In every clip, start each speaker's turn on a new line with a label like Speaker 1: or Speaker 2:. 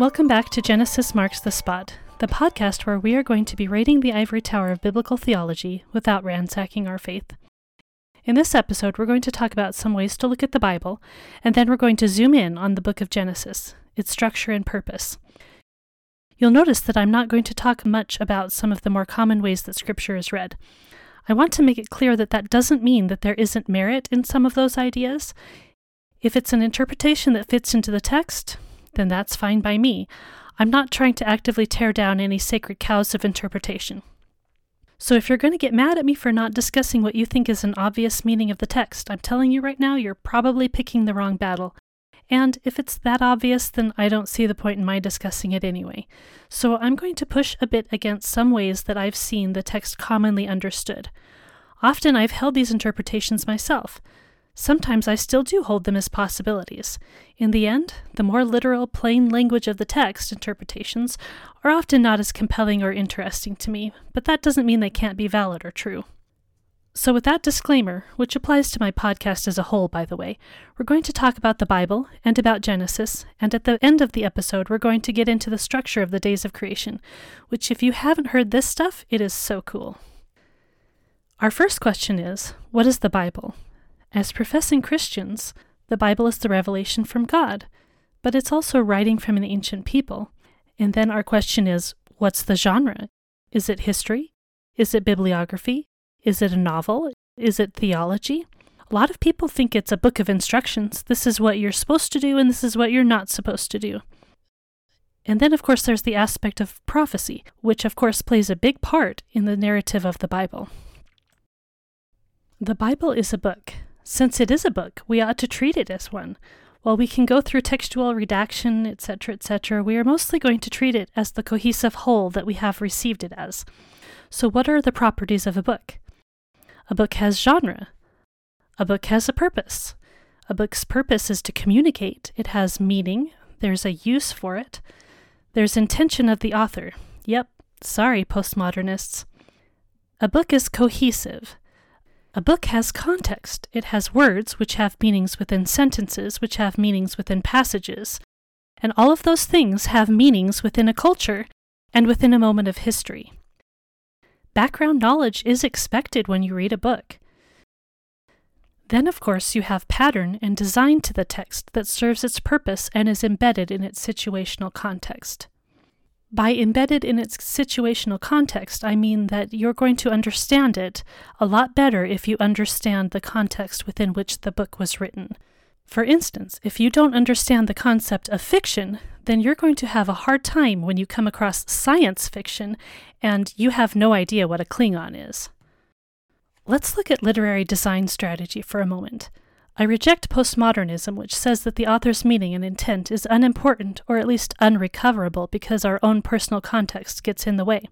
Speaker 1: Welcome back to Genesis Marks the Spot, the podcast where we are going to be raiding the ivory tower of biblical theology without ransacking our faith. In this episode, we're going to talk about some ways to look at the Bible, and then we're going to zoom in on the book of Genesis, its structure and purpose. You'll notice that I'm not going to talk much about some of the more common ways that Scripture is read. I want to make it clear that that doesn't mean that there isn't merit in some of those ideas. If it's an interpretation that fits into the text, then that's fine by me. I'm not trying to actively tear down any sacred cows of interpretation. So if you're going to get mad at me for not discussing what you think is an obvious meaning of the text, I'm telling you right now, you're probably picking the wrong battle. And if it's that obvious, then I don't see the point in my discussing it anyway. So I'm going to push a bit against some ways that I've seen the text commonly understood. Often I've held these interpretations myself. Sometimes I still do hold them as possibilities. In the end, the more literal, plain language of the text interpretations are often not as compelling or interesting to me, but that doesn't mean they can't be valid or true. So, with that disclaimer, which applies to my podcast as a whole, by the way, we're going to talk about the Bible and about Genesis, and at the end of the episode, we're going to get into the structure of the days of creation, which, if you haven't heard this stuff, it is so cool. Our first question is What is the Bible? As professing Christians, the Bible is the revelation from God, but it's also writing from an ancient people. And then our question is what's the genre? Is it history? Is it bibliography? Is it a novel? Is it theology? A lot of people think it's a book of instructions. This is what you're supposed to do, and this is what you're not supposed to do. And then, of course, there's the aspect of prophecy, which, of course, plays a big part in the narrative of the Bible. The Bible is a book, since it is a book, we ought to treat it as one. While we can go through textual redaction, etc., etc., we are mostly going to treat it as the cohesive whole that we have received it as. So, what are the properties of a book? A book has genre. A book has a purpose. A book's purpose is to communicate. It has meaning. There's a use for it. There's intention of the author. Yep, sorry, postmodernists. A book is cohesive. A book has context. It has words which have meanings within sentences, which have meanings within passages. And all of those things have meanings within a culture and within a moment of history. Background knowledge is expected when you read a book. Then, of course, you have pattern and design to the text that serves its purpose and is embedded in its situational context. By embedded in its situational context, I mean that you're going to understand it a lot better if you understand the context within which the book was written. For instance, if you don't understand the concept of fiction, then you're going to have a hard time when you come across science fiction and you have no idea what a Klingon is. Let's look at literary design strategy for a moment. I reject postmodernism, which says that the author's meaning and intent is unimportant or at least unrecoverable because our own personal context gets in the way.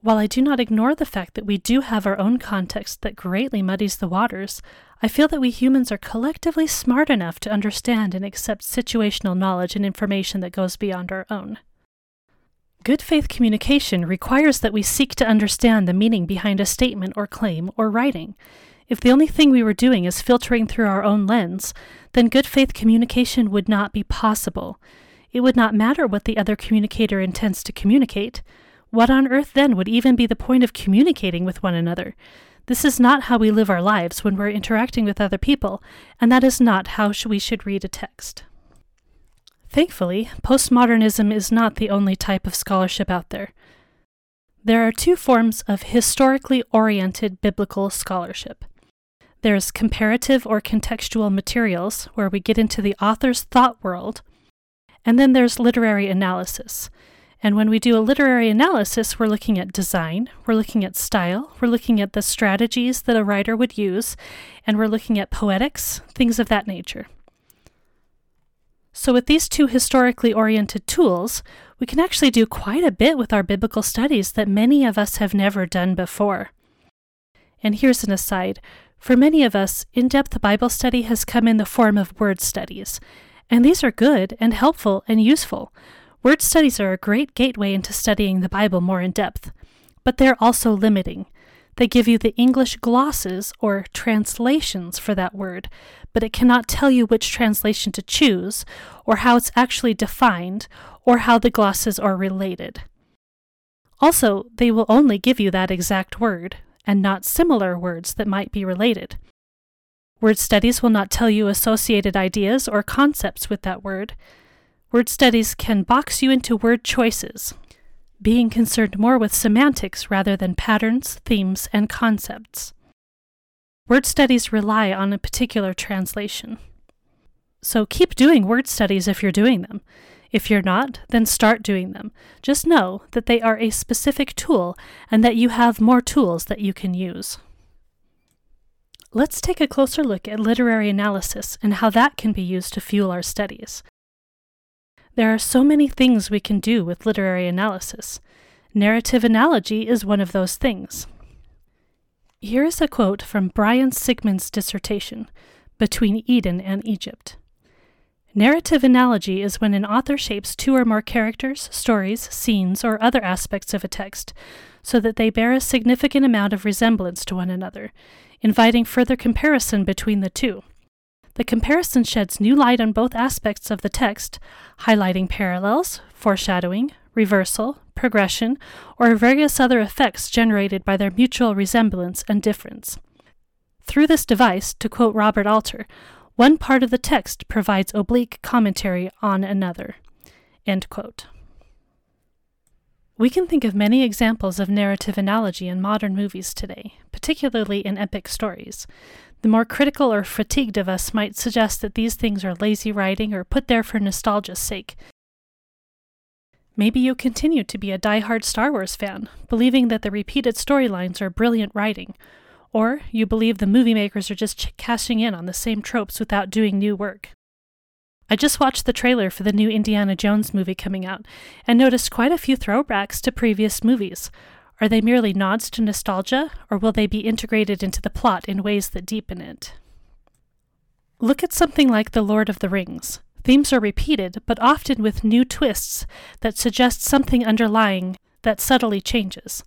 Speaker 1: While I do not ignore the fact that we do have our own context that greatly muddies the waters, I feel that we humans are collectively smart enough to understand and accept situational knowledge and information that goes beyond our own. Good faith communication requires that we seek to understand the meaning behind a statement or claim or writing. If the only thing we were doing is filtering through our own lens, then good faith communication would not be possible. It would not matter what the other communicator intends to communicate. What on earth then would even be the point of communicating with one another? This is not how we live our lives when we're interacting with other people, and that is not how we should read a text. Thankfully, postmodernism is not the only type of scholarship out there. There are two forms of historically oriented biblical scholarship. There's comparative or contextual materials, where we get into the author's thought world. And then there's literary analysis. And when we do a literary analysis, we're looking at design, we're looking at style, we're looking at the strategies that a writer would use, and we're looking at poetics, things of that nature. So, with these two historically oriented tools, we can actually do quite a bit with our biblical studies that many of us have never done before. And here's an aside for many of us, in depth Bible study has come in the form of word studies, and these are good and helpful and useful. Word studies are a great gateway into studying the Bible more in depth, but they're also limiting. They give you the English glosses or translations for that word, but it cannot tell you which translation to choose, or how it's actually defined, or how the glosses are related. Also, they will only give you that exact word, and not similar words that might be related. Word studies will not tell you associated ideas or concepts with that word. Word studies can box you into word choices, being concerned more with semantics rather than patterns, themes, and concepts. Word studies rely on a particular translation. So keep doing word studies if you're doing them. If you're not, then start doing them. Just know that they are a specific tool and that you have more tools that you can use. Let's take a closer look at literary analysis and how that can be used to fuel our studies. There are so many things we can do with literary analysis. Narrative analogy is one of those things. Here is a quote from Brian Sigmon's dissertation, Between Eden and Egypt. Narrative analogy is when an author shapes two or more characters, stories, scenes, or other aspects of a text so that they bear a significant amount of resemblance to one another, inviting further comparison between the two. The comparison sheds new light on both aspects of the text, highlighting parallels, foreshadowing, reversal, progression, or various other effects generated by their mutual resemblance and difference. Through this device, to quote Robert Alter, one part of the text provides oblique commentary on another. We can think of many examples of narrative analogy in modern movies today, particularly in epic stories. The more critical or fatigued of us might suggest that these things are lazy writing or put there for nostalgia's sake. Maybe you continue to be a die-hard Star Wars fan, believing that the repeated storylines are brilliant writing, or you believe the movie makers are just ch- cashing in on the same tropes without doing new work. I just watched the trailer for the new Indiana Jones movie coming out and noticed quite a few throwbacks to previous movies, are they merely nods to nostalgia, or will they be integrated into the plot in ways that deepen it? Look at something like The Lord of the Rings. Themes are repeated, but often with new twists that suggest something underlying that subtly changes.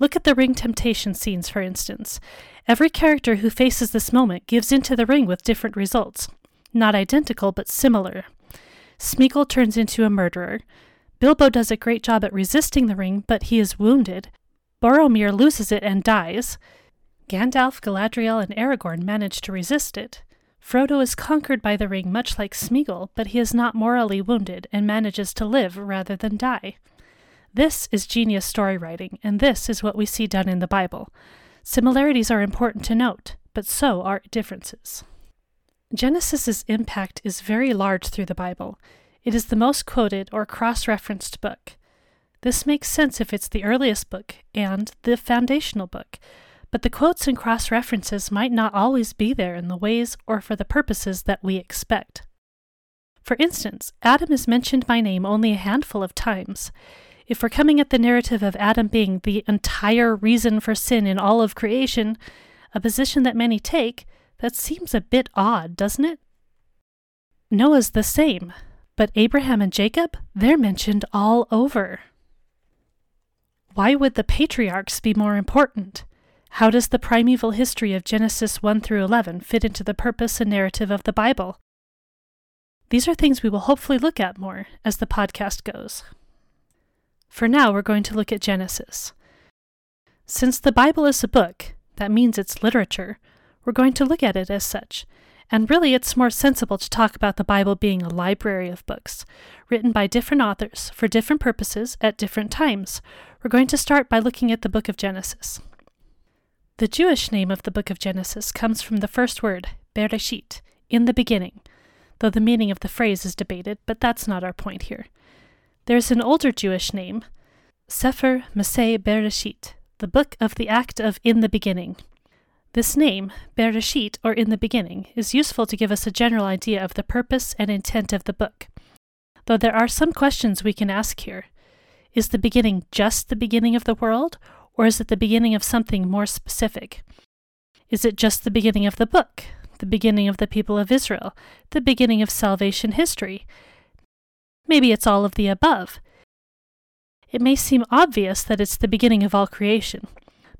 Speaker 1: Look at the ring temptation scenes, for instance. Every character who faces this moment gives into the ring with different results. Not identical, but similar. Smeagol turns into a murderer. Bilbo does a great job at resisting the ring, but he is wounded. Boromir loses it and dies. Gandalf, Galadriel, and Aragorn manage to resist it. Frodo is conquered by the ring much like Smeagol, but he is not morally wounded and manages to live rather than die. This is genius story writing, and this is what we see done in the Bible. Similarities are important to note, but so are differences. Genesis's impact is very large through the Bible. It is the most quoted or cross referenced book. This makes sense if it's the earliest book and the foundational book, but the quotes and cross references might not always be there in the ways or for the purposes that we expect. For instance, Adam is mentioned by name only a handful of times. If we're coming at the narrative of Adam being the entire reason for sin in all of creation, a position that many take, that seems a bit odd, doesn't it? Noah's the same. But Abraham and Jacob, they're mentioned all over. Why would the patriarchs be more important? How does the primeval history of Genesis 1 through 11 fit into the purpose and narrative of the Bible? These are things we will hopefully look at more as the podcast goes. For now, we're going to look at Genesis. Since the Bible is a book, that means it's literature, we're going to look at it as such and really, it's more sensible to talk about the Bible being a library of books, written by different authors for different purposes at different times. We're going to start by looking at the book of Genesis. The Jewish name of the book of Genesis comes from the first word, Bereshit, in the beginning, though the meaning of the phrase is debated, but that's not our point here. There's an older Jewish name, Sefer Maseh Bereshit, the book of the act of in the beginning, this name, Bereshit, or in the beginning, is useful to give us a general idea of the purpose and intent of the book. Though there are some questions we can ask here. Is the beginning just the beginning of the world, or is it the beginning of something more specific? Is it just the beginning of the book, the beginning of the people of Israel, the beginning of salvation history? Maybe it's all of the above. It may seem obvious that it's the beginning of all creation,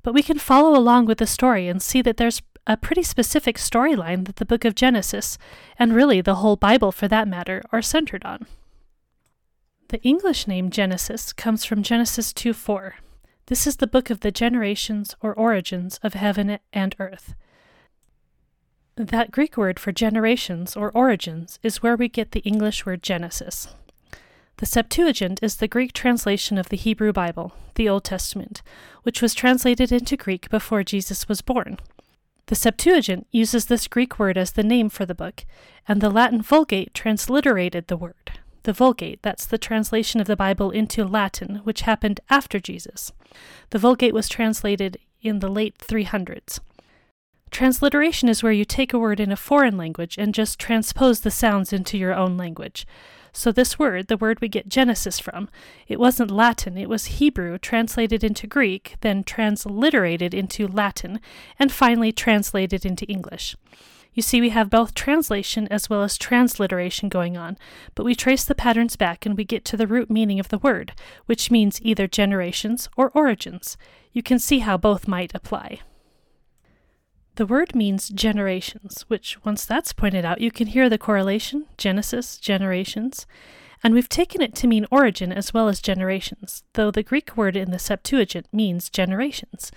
Speaker 1: but we can follow along with the story and see that there's a pretty specific storyline that the book of Genesis, and really the whole Bible for that matter, are centered on. The English name Genesis comes from Genesis 2 4. This is the book of the generations or origins of heaven and earth. That Greek word for generations or origins is where we get the English word Genesis. The Septuagint is the Greek translation of the Hebrew Bible, the Old Testament, which was translated into Greek before Jesus was born. The Septuagint uses this Greek word as the name for the book, and the Latin Vulgate transliterated the word. The Vulgate, that's the translation of the Bible into Latin, which happened after Jesus. The Vulgate was translated in the late 300s. Transliteration is where you take a word in a foreign language and just transpose the sounds into your own language. So, this word, the word we get Genesis from, it wasn't Latin, it was Hebrew translated into Greek, then transliterated into Latin, and finally translated into English. You see, we have both translation as well as transliteration going on, but we trace the patterns back and we get to the root meaning of the word, which means either generations or origins. You can see how both might apply. The word means generations, which, once that's pointed out, you can hear the correlation Genesis, generations. And we've taken it to mean origin as well as generations, though the Greek word in the Septuagint means generations.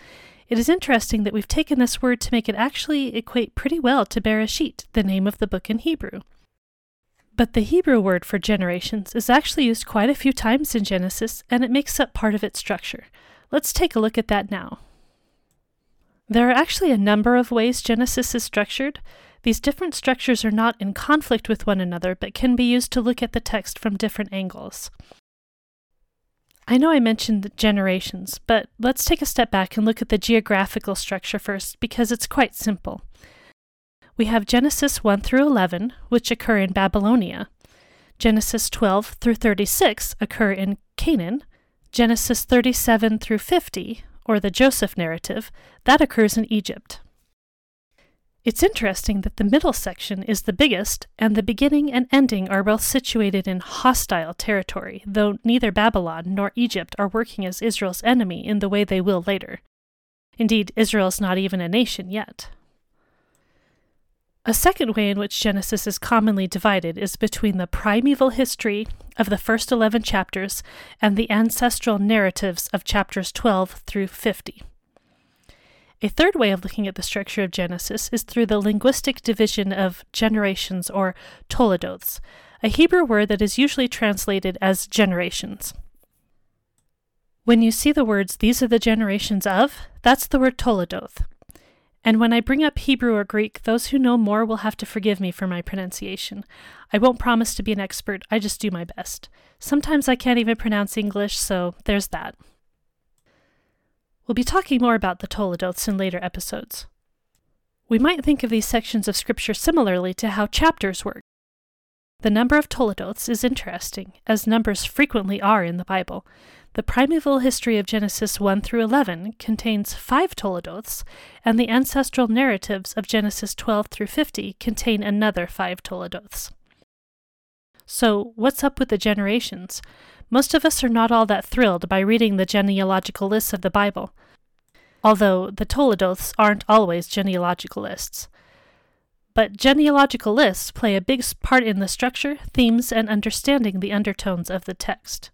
Speaker 1: It is interesting that we've taken this word to make it actually equate pretty well to Bereshit, the name of the book in Hebrew. But the Hebrew word for generations is actually used quite a few times in Genesis, and it makes up part of its structure. Let's take a look at that now. There are actually a number of ways Genesis is structured. These different structures are not in conflict with one another, but can be used to look at the text from different angles. I know I mentioned generations, but let's take a step back and look at the geographical structure first, because it's quite simple. We have Genesis 1 through 11, which occur in Babylonia. Genesis 12 through 36 occur in Canaan. Genesis 37 through 50 or the Joseph narrative, that occurs in Egypt. It's interesting that the middle section is the biggest, and the beginning and ending are both situated in hostile territory, though neither Babylon nor Egypt are working as Israel's enemy in the way they will later. Indeed, Israel is not even a nation yet. A second way in which Genesis is commonly divided is between the primeval history of the first 11 chapters and the ancestral narratives of chapters 12 through 50. A third way of looking at the structure of Genesis is through the linguistic division of generations or toledoths, a Hebrew word that is usually translated as generations. When you see the words, these are the generations of, that's the word toledoth. And when I bring up Hebrew or Greek, those who know more will have to forgive me for my pronunciation. I won't promise to be an expert, I just do my best. Sometimes I can't even pronounce English, so there's that. We'll be talking more about the Toledoths in later episodes. We might think of these sections of Scripture similarly to how chapters work. The number of Toledoths is interesting, as numbers frequently are in the Bible. The primeval history of Genesis 1 through 11 contains five Toledoths, and the ancestral narratives of Genesis 12 through 50 contain another five Toledoths. So, what's up with the generations? Most of us are not all that thrilled by reading the genealogical lists of the Bible, although the Toledoths aren't always genealogical lists. But genealogical lists play a big part in the structure, themes, and understanding the undertones of the text.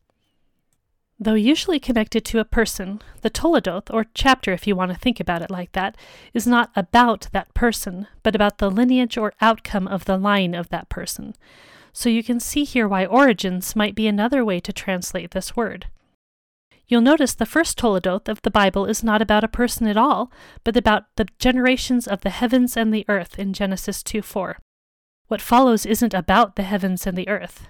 Speaker 1: Though usually connected to a person, the Toledoth, or chapter if you want to think about it like that, is not about that person, but about the lineage or outcome of the line of that person. So you can see here why origins might be another way to translate this word. You'll notice the first Toledoth of the Bible is not about a person at all, but about the generations of the heavens and the earth in Genesis 2 4. What follows isn't about the heavens and the earth.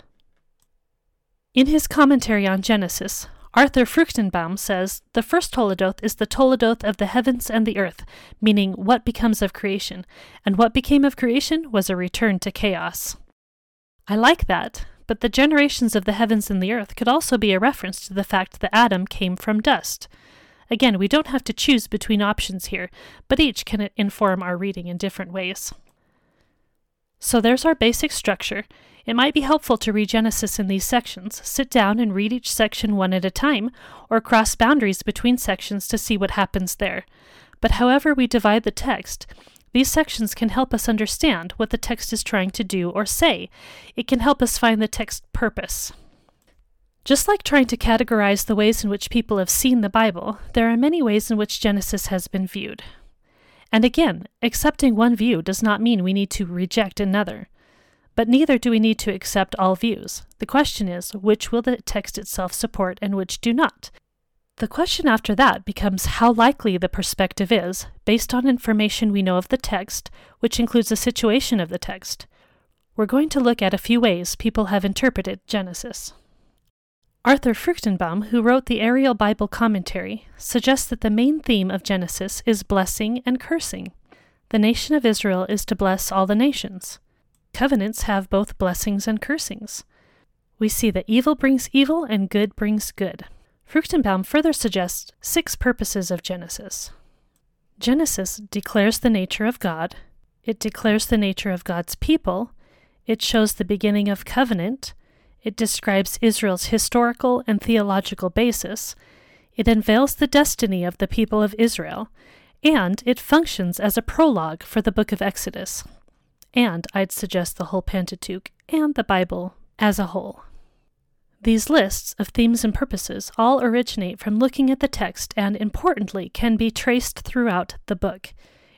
Speaker 1: In his commentary on Genesis, Arthur Fruchtenbaum says the first Toledoth is the Toledoth of the heavens and the earth, meaning what becomes of creation, and what became of creation was a return to chaos. I like that, but the generations of the heavens and the earth could also be a reference to the fact that Adam came from dust. Again, we don't have to choose between options here, but each can inform our reading in different ways. So there's our basic structure. It might be helpful to read Genesis in these sections, sit down and read each section one at a time, or cross boundaries between sections to see what happens there. But however we divide the text, these sections can help us understand what the text is trying to do or say. It can help us find the text purpose. Just like trying to categorize the ways in which people have seen the Bible, there are many ways in which Genesis has been viewed. And again, accepting one view does not mean we need to reject another. But neither do we need to accept all views. The question is, which will the text itself support and which do not? The question after that becomes how likely the perspective is, based on information we know of the text, which includes the situation of the text. We're going to look at a few ways people have interpreted Genesis. Arthur Fruchtenbaum, who wrote the Ariel Bible Commentary, suggests that the main theme of Genesis is blessing and cursing. The nation of Israel is to bless all the nations. Covenants have both blessings and cursings. We see that evil brings evil and good brings good. Fruchtenbaum further suggests six purposes of Genesis. Genesis declares the nature of God, it declares the nature of God's people, it shows the beginning of covenant, it describes Israel's historical and theological basis. It unveils the destiny of the people of Israel. And it functions as a prologue for the book of Exodus. And I'd suggest the whole Pentateuch and the Bible as a whole. These lists of themes and purposes all originate from looking at the text and, importantly, can be traced throughout the book.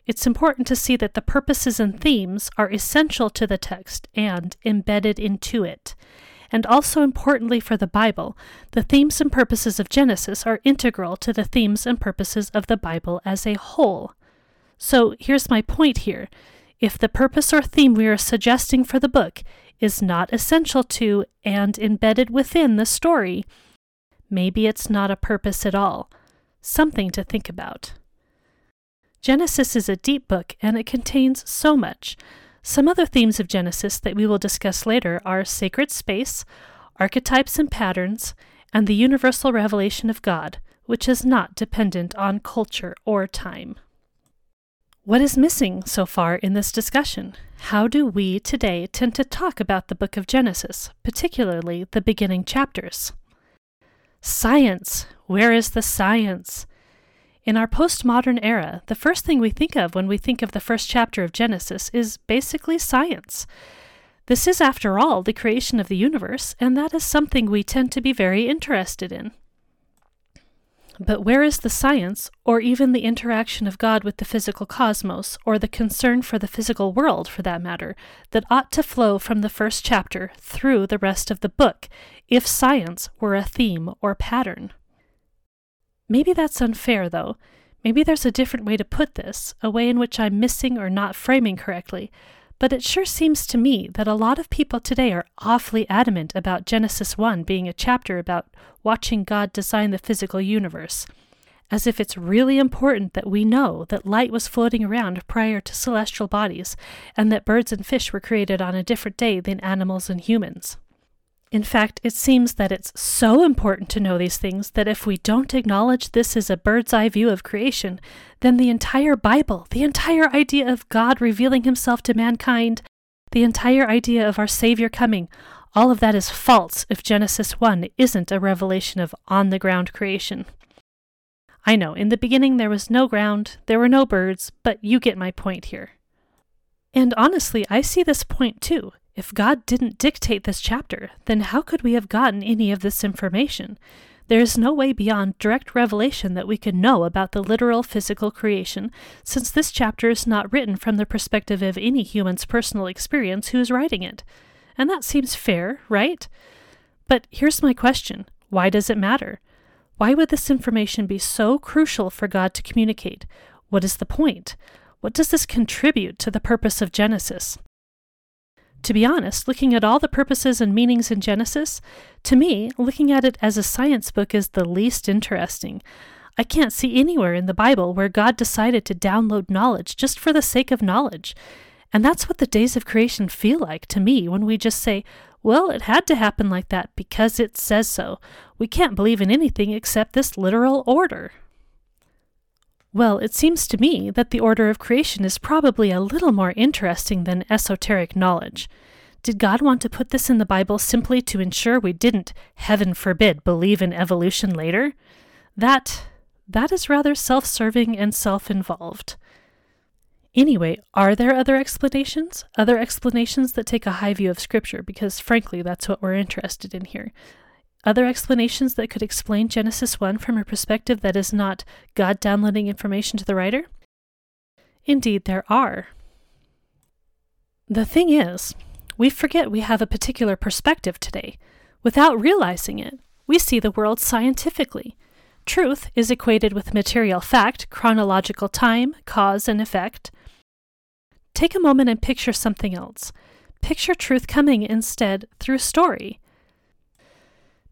Speaker 1: It's important to see that the purposes and themes are essential to the text and embedded into it and also importantly for the Bible, the themes and purposes of Genesis are integral to the themes and purposes of the Bible as a whole. So here's my point here. If the purpose or theme we are suggesting for the book is not essential to and embedded within the story, maybe it's not a purpose at all. Something to think about. Genesis is a deep book and it contains so much. Some other themes of Genesis that we will discuss later are sacred space, archetypes and patterns, and the universal revelation of God, which is not dependent on culture or time. What is missing so far in this discussion? How do we today tend to talk about the book of Genesis, particularly the beginning chapters? Science! Where is the science? In our postmodern era, the first thing we think of when we think of the first chapter of Genesis is basically science. This is, after all, the creation of the universe, and that is something we tend to be very interested in. But where is the science, or even the interaction of God with the physical cosmos, or the concern for the physical world, for that matter, that ought to flow from the first chapter through the rest of the book, if science were a theme or pattern? Maybe that's unfair, though. Maybe there's a different way to put this, a way in which I'm missing or not framing correctly. But it sure seems to me that a lot of people today are awfully adamant about Genesis 1 being a chapter about watching God design the physical universe, as if it's really important that we know that light was floating around prior to celestial bodies, and that birds and fish were created on a different day than animals and humans. In fact, it seems that it's so important to know these things that if we don't acknowledge this as a bird's eye view of creation, then the entire Bible, the entire idea of God revealing himself to mankind, the entire idea of our Savior coming, all of that is false if Genesis 1 isn't a revelation of on the ground creation. I know, in the beginning there was no ground, there were no birds, but you get my point here. And honestly, I see this point too. If God didn't dictate this chapter, then how could we have gotten any of this information? There is no way beyond direct revelation that we could know about the literal physical creation, since this chapter is not written from the perspective of any human's personal experience who is writing it. And that seems fair, right? But here's my question why does it matter? Why would this information be so crucial for God to communicate? What is the point? What does this contribute to the purpose of Genesis? To be honest, looking at all the purposes and meanings in Genesis, to me, looking at it as a science book is the least interesting. I can't see anywhere in the Bible where God decided to download knowledge just for the sake of knowledge. And that's what the days of creation feel like to me when we just say, well, it had to happen like that because it says so. We can't believe in anything except this literal order. Well, it seems to me that the order of creation is probably a little more interesting than esoteric knowledge. Did God want to put this in the Bible simply to ensure we didn't, heaven forbid, believe in evolution later? That that is rather self-serving and self-involved. Anyway, are there other explanations? Other explanations that take a high view of scripture because frankly, that's what we're interested in here. Other explanations that could explain Genesis 1 from a perspective that is not God downloading information to the writer? Indeed, there are. The thing is, we forget we have a particular perspective today. Without realizing it, we see the world scientifically. Truth is equated with material fact, chronological time, cause, and effect. Take a moment and picture something else. Picture truth coming instead through story.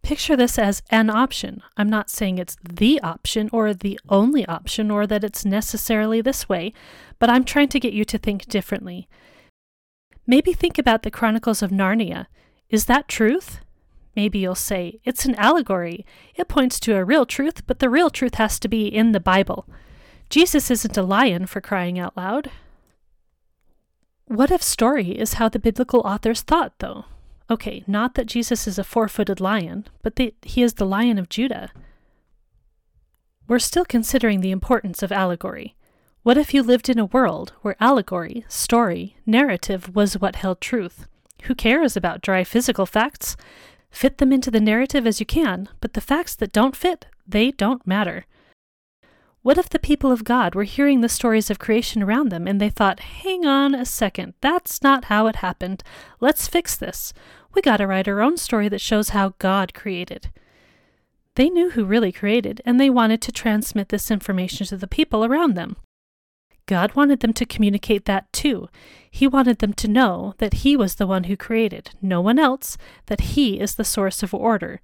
Speaker 1: Picture this as an option. I'm not saying it's the option or the only option or that it's necessarily this way, but I'm trying to get you to think differently. Maybe think about the Chronicles of Narnia. Is that truth? Maybe you'll say, it's an allegory. It points to a real truth, but the real truth has to be in the Bible. Jesus isn't a lion for crying out loud. What if story is how the biblical authors thought, though? Okay, not that Jesus is a four footed lion, but that he is the lion of Judah. We're still considering the importance of allegory. What if you lived in a world where allegory, story, narrative was what held truth? Who cares about dry physical facts? Fit them into the narrative as you can, but the facts that don't fit, they don't matter. What if the people of God were hearing the stories of creation around them and they thought, hang on a second, that's not how it happened. Let's fix this. We gotta write our own story that shows how God created. They knew who really created, and they wanted to transmit this information to the people around them. God wanted them to communicate that too. He wanted them to know that He was the one who created, no one else, that He is the source of order.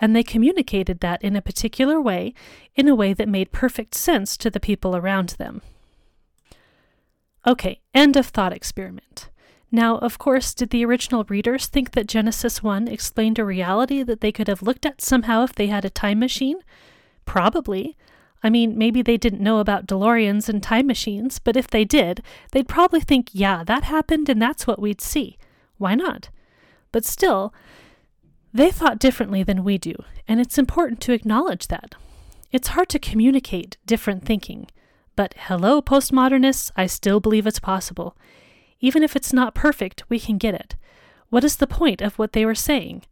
Speaker 1: And they communicated that in a particular way, in a way that made perfect sense to the people around them. Okay, end of thought experiment. Now, of course, did the original readers think that Genesis 1 explained a reality that they could have looked at somehow if they had a time machine? Probably. I mean, maybe they didn't know about DeLoreans and time machines, but if they did, they'd probably think, yeah, that happened and that's what we'd see. Why not? But still, they thought differently than we do, and it's important to acknowledge that. It's hard to communicate different thinking, but hello, postmodernists, I still believe it's possible. Even if it's not perfect, we can get it. What is the point of what they were saying?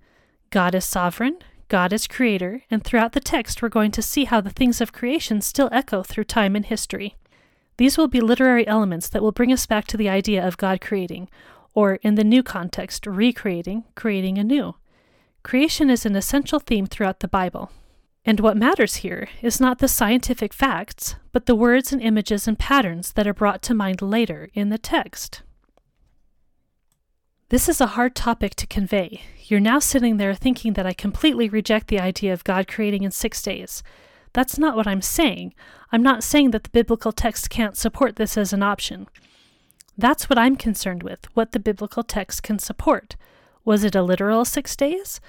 Speaker 1: God is sovereign, God is creator, and throughout the text we're going to see how the things of creation still echo through time and history. These will be literary elements that will bring us back to the idea of God creating, or in the new context, recreating, creating anew. Creation is an essential theme throughout the Bible. And what matters here is not the scientific facts, but the words and images and patterns that are brought to mind later in the text. This is a hard topic to convey. You're now sitting there thinking that I completely reject the idea of God creating in six days. That's not what I'm saying. I'm not saying that the biblical text can't support this as an option. That's what I'm concerned with, what the biblical text can support. Was it a literal six days?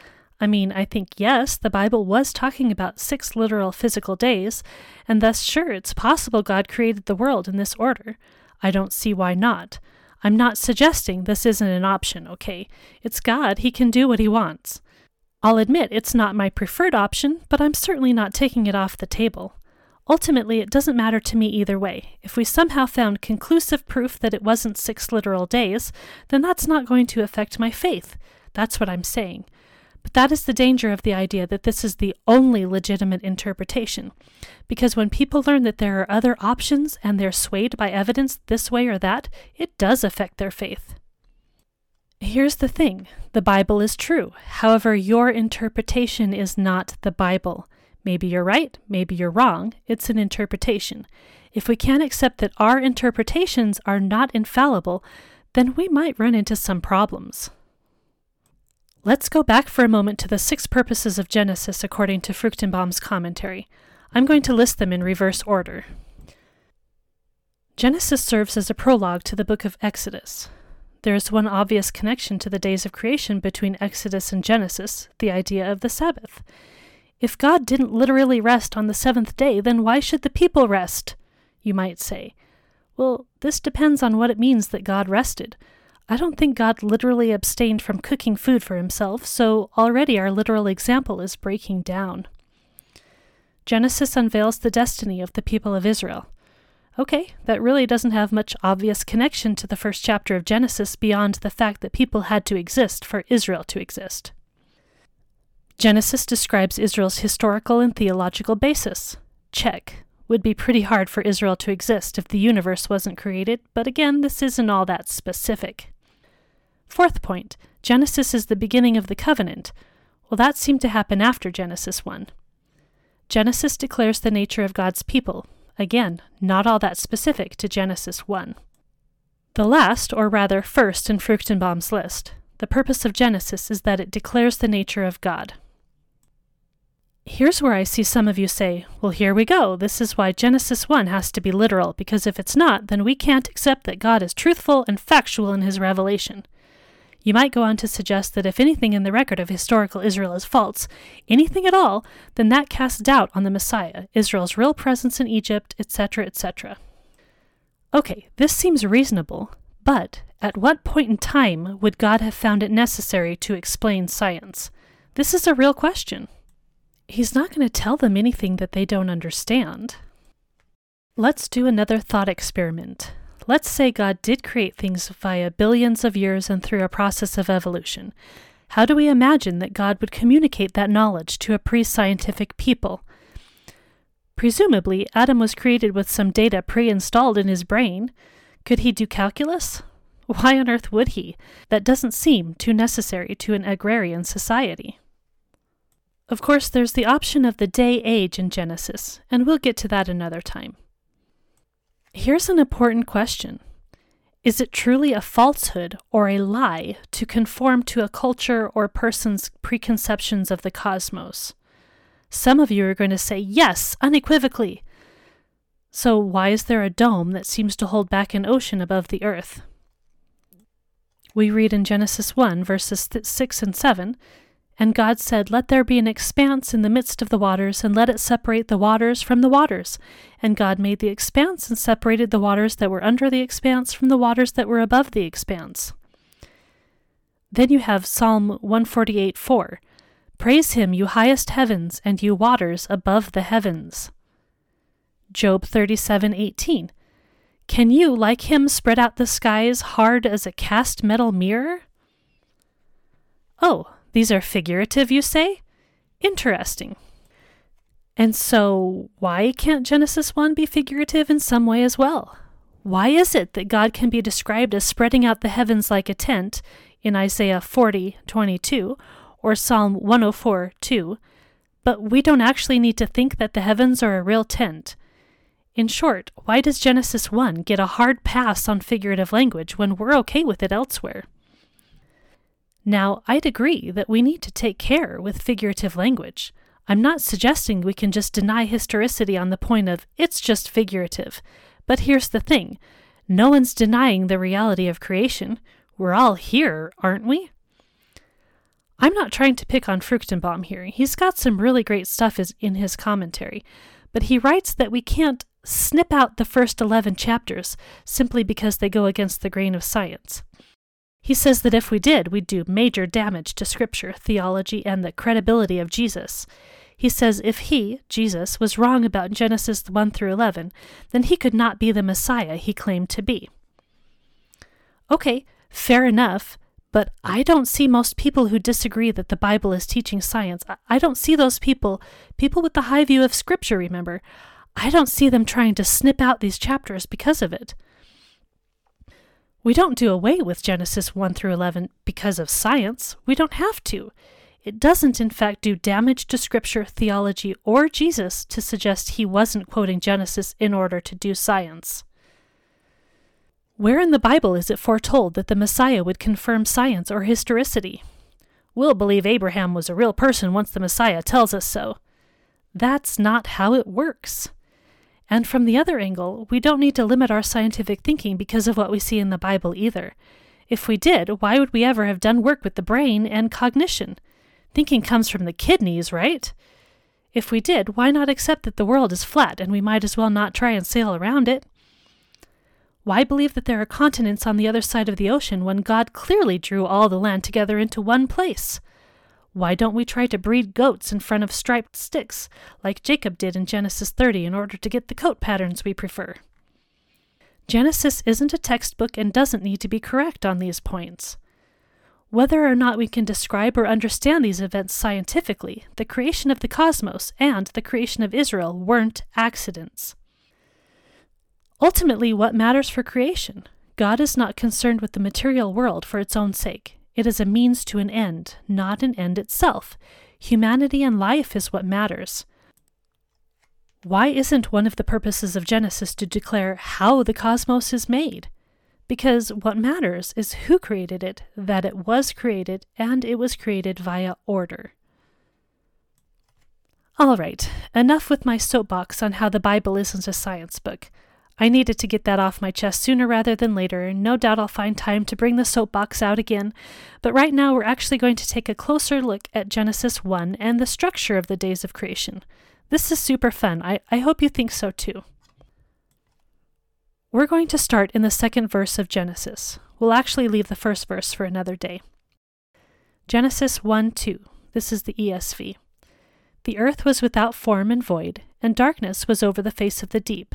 Speaker 1: I mean, I think yes, the Bible was talking about six literal physical days, and thus, sure, it's possible God created the world in this order. I don't see why not. I'm not suggesting this isn't an option, okay? It's God, He can do what He wants. I'll admit it's not my preferred option, but I'm certainly not taking it off the table. Ultimately, it doesn't matter to me either way. If we somehow found conclusive proof that it wasn't six literal days, then that's not going to affect my faith. That's what I'm saying. But that is the danger of the idea that this is the only legitimate interpretation. Because when people learn that there are other options and they're swayed by evidence this way or that, it does affect their faith. Here's the thing the Bible is true. However, your interpretation is not the Bible. Maybe you're right, maybe you're wrong. It's an interpretation. If we can't accept that our interpretations are not infallible, then we might run into some problems. Let's go back for a moment to the six purposes of Genesis according to Fruchtenbaum's commentary. I'm going to list them in reverse order. Genesis serves as a prologue to the book of Exodus. There is one obvious connection to the days of creation between Exodus and Genesis the idea of the Sabbath. If God didn't literally rest on the seventh day, then why should the people rest? you might say. Well, this depends on what it means that God rested. I don't think God literally abstained from cooking food for himself, so already our literal example is breaking down. Genesis unveils the destiny of the people of Israel. Okay, that really doesn't have much obvious connection to the first chapter of Genesis beyond the fact that people had to exist for Israel to exist. Genesis describes Israel's historical and theological basis. Check. Would be pretty hard for Israel to exist if the universe wasn't created, but again, this isn't all that specific. Fourth point Genesis is the beginning of the covenant. Well, that seemed to happen after Genesis 1. Genesis declares the nature of God's people. Again, not all that specific to Genesis 1. The last, or rather first, in Fruchtenbaum's list, the purpose of Genesis is that it declares the nature of God. Here's where I see some of you say, well, here we go. This is why Genesis 1 has to be literal, because if it's not, then we can't accept that God is truthful and factual in his revelation. You might go on to suggest that if anything in the record of historical Israel is false, anything at all, then that casts doubt on the Messiah, Israel's real presence in Egypt, etc., etc. Okay, this seems reasonable, but at what point in time would God have found it necessary to explain science? This is a real question. He's not going to tell them anything that they don't understand. Let's do another thought experiment. Let's say God did create things via billions of years and through a process of evolution. How do we imagine that God would communicate that knowledge to a pre scientific people? Presumably, Adam was created with some data pre installed in his brain. Could he do calculus? Why on earth would he? That doesn't seem too necessary to an agrarian society. Of course, there's the option of the day age in Genesis, and we'll get to that another time. Here's an important question Is it truly a falsehood or a lie to conform to a culture or person's preconceptions of the cosmos? Some of you are going to say yes, unequivocally. So, why is there a dome that seems to hold back an ocean above the earth? We read in Genesis 1, verses 6 and 7 and God said, Let there be an expanse in the midst of the waters, and let it separate the waters from the waters. And God made the expanse and separated the waters that were under the expanse from the waters that were above the expanse. Then you have Psalm 148 4. Praise him, you highest heavens, and you waters above the heavens. Job 37 18. Can you, like him, spread out the skies hard as a cast metal mirror? Oh, these are figurative, you say? Interesting. And so, why can't Genesis 1 be figurative in some way as well? Why is it that God can be described as spreading out the heavens like a tent in Isaiah 40 22 or Psalm 104 2, but we don't actually need to think that the heavens are a real tent? In short, why does Genesis 1 get a hard pass on figurative language when we're okay with it elsewhere? Now, I'd agree that we need to take care with figurative language. I'm not suggesting we can just deny historicity on the point of it's just figurative. But here's the thing no one's denying the reality of creation. We're all here, aren't we? I'm not trying to pick on Fruchtenbaum here. He's got some really great stuff in his commentary, but he writes that we can't snip out the first 11 chapters simply because they go against the grain of science. He says that if we did, we'd do major damage to Scripture, theology, and the credibility of Jesus. He says if he, Jesus, was wrong about Genesis 1 through 11, then he could not be the Messiah he claimed to be. Okay, fair enough, but I don't see most people who disagree that the Bible is teaching science. I don't see those people, people with the high view of Scripture, remember. I don't see them trying to snip out these chapters because of it. We don't do away with Genesis 1 through 11 because of science. We don't have to. It doesn't, in fact, do damage to Scripture, theology, or Jesus to suggest he wasn't quoting Genesis in order to do science. Where in the Bible is it foretold that the Messiah would confirm science or historicity? We'll believe Abraham was a real person once the Messiah tells us so. That's not how it works. And from the other angle, we don't need to limit our scientific thinking because of what we see in the Bible either. If we did, why would we ever have done work with the brain and cognition? Thinking comes from the kidneys, right? If we did, why not accept that the world is flat and we might as well not try and sail around it? Why believe that there are continents on the other side of the ocean when God clearly drew all the land together into one place? Why don't we try to breed goats in front of striped sticks, like Jacob did in Genesis 30, in order to get the coat patterns we prefer? Genesis isn't a textbook and doesn't need to be correct on these points. Whether or not we can describe or understand these events scientifically, the creation of the cosmos and the creation of Israel weren't accidents. Ultimately, what matters for creation? God is not concerned with the material world for its own sake. It is a means to an end, not an end itself. Humanity and life is what matters. Why isn't one of the purposes of Genesis to declare how the cosmos is made? Because what matters is who created it, that it was created, and it was created via order. All right, enough with my soapbox on how the Bible isn't a science book. I needed to get that off my chest sooner rather than later, and no doubt I'll find time to bring the soapbox out again. But right now, we're actually going to take a closer look at Genesis 1 and the structure of the days of creation. This is super fun. I, I hope you think so too. We're going to start in the second verse of Genesis. We'll actually leave the first verse for another day. Genesis 1 2. This is the ESV. The earth was without form and void, and darkness was over the face of the deep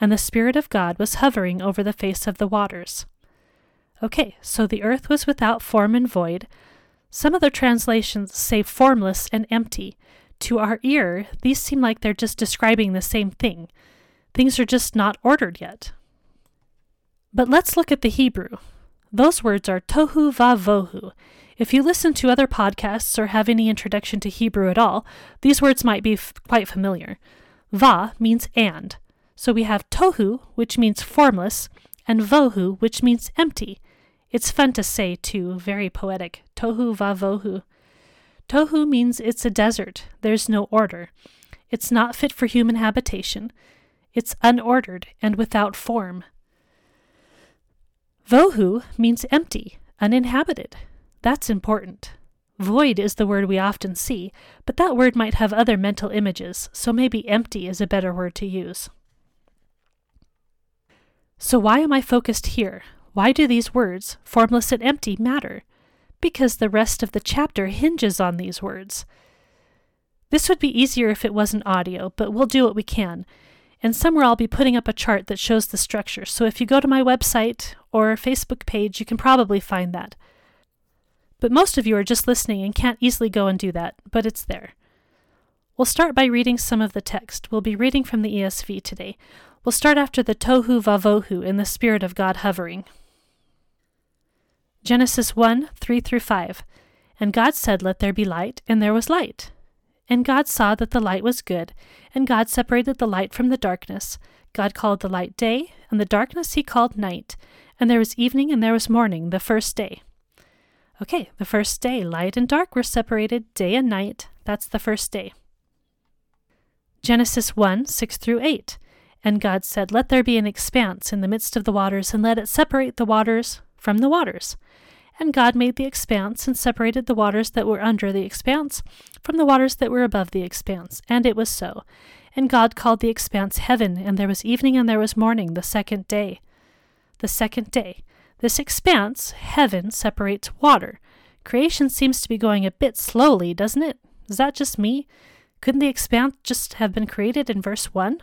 Speaker 1: and the Spirit of God was hovering over the face of the waters. Okay, so the earth was without form and void. Some other translations say formless and empty. To our ear, these seem like they're just describing the same thing. Things are just not ordered yet. But let's look at the Hebrew. Those words are tohu va vohu. If you listen to other podcasts or have any introduction to Hebrew at all, these words might be f- quite familiar. Va means and. So we have tohu, which means formless, and vohu, which means empty. It's fun to say, too, very poetic. Tohu va vohu. Tohu means it's a desert, there's no order. It's not fit for human habitation. It's unordered and without form. Vohu means empty, uninhabited. That's important. Void is the word we often see, but that word might have other mental images, so maybe empty is a better word to use. So, why am I focused here? Why do these words, formless and empty, matter? Because the rest of the chapter hinges on these words. This would be easier if it wasn't audio, but we'll do what we can. And somewhere I'll be putting up a chart that shows the structure, so if you go to my website or Facebook page, you can probably find that. But most of you are just listening and can't easily go and do that, but it's there. We'll start by reading some of the text. We'll be reading from the ESV today. We'll start after the tohu vavohu in the Spirit of God hovering. Genesis 1 3 through 5. And God said, Let there be light, and there was light. And God saw that the light was good, and God separated the light from the darkness. God called the light day, and the darkness he called night. And there was evening and there was morning, the first day. Okay, the first day, light and dark were separated, day and night. That's the first day. Genesis 1 6 through 8. And God said, Let there be an expanse in the midst of the waters, and let it separate the waters from the waters. And God made the expanse, and separated the waters that were under the expanse from the waters that were above the expanse. And it was so. And God called the expanse heaven, and there was evening and there was morning, the second day. The second day. This expanse, heaven, separates water. Creation seems to be going a bit slowly, doesn't it? Is that just me? Couldn't the expanse just have been created in verse 1?